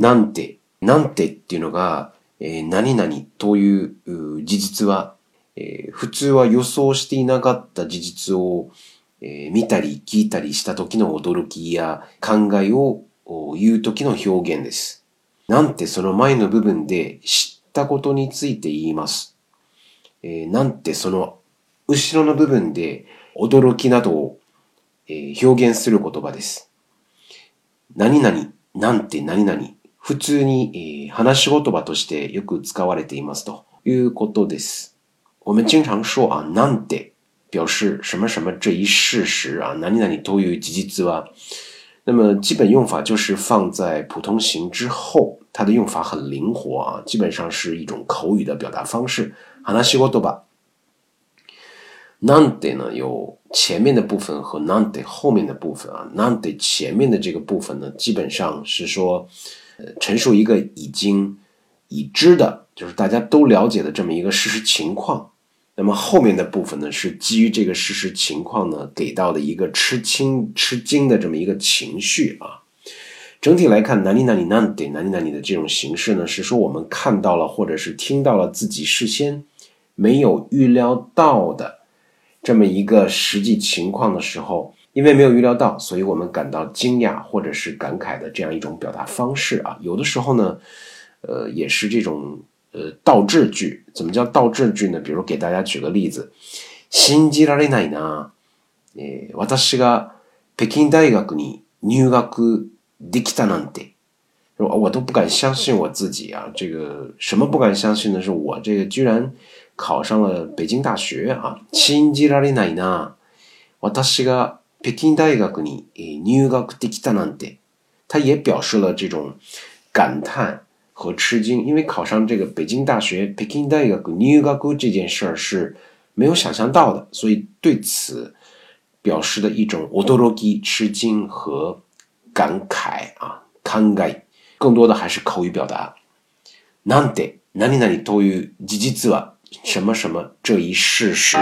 なんて、なんてっていうのが、えー、何々という事実は、えー、普通は予想していなかった事実を、えー、見たり聞いたりした時の驚きや考えを言う時の表現です。なんてその前の部分で知ったことについて言います。えー、なんてその後ろの部分で驚きなどを、え表現する言葉です。何々、なんて何々普通に話し言葉としてよく使われていますということです。我们经常说啊、なんて表示什么什么这一事实啊、何々という事実は、那么基本用法就是放在普通形之后，它的用法很灵活啊，基本上是一种口语的表达方式。話し言葉 None day 呢有前面的部分和 None day 后面的部分啊。None day 前面的这个部分呢，基本上是说，陈述一个已经已知的，就是大家都了解的这么一个事实情况。那么后面的部分呢，是基于这个事实情况呢，给到的一个吃惊、吃惊的这么一个情绪啊。整体来看哪里哪里 None day None 的这种形式呢，是说我们看到了或者是听到了自己事先没有预料到的。这么一个实际情况的时候，因为没有预料到，所以我们感到惊讶或者是感慨的这样一种表达方式啊，有的时候呢，呃，也是这种呃倒置句。怎么叫倒置句呢？比如给大家举个例子：新吉拉内乃呢？诶，私が北京大学に入学できたなんて、我都不敢相信我自己啊，这个什么不敢相信呢？是我这个居然。考上了北京大学啊！信じられないな。私が北京大学に入学できたなんて，他也表示了这种感叹和吃惊，因为考上这个北京大学北京大学入学这件事儿是没有想象到的，所以对此表示的一种驚き吃惊和感慨啊，感慨，更多的还是口语表达。なんて、何々という事実は。什么什么这一事实。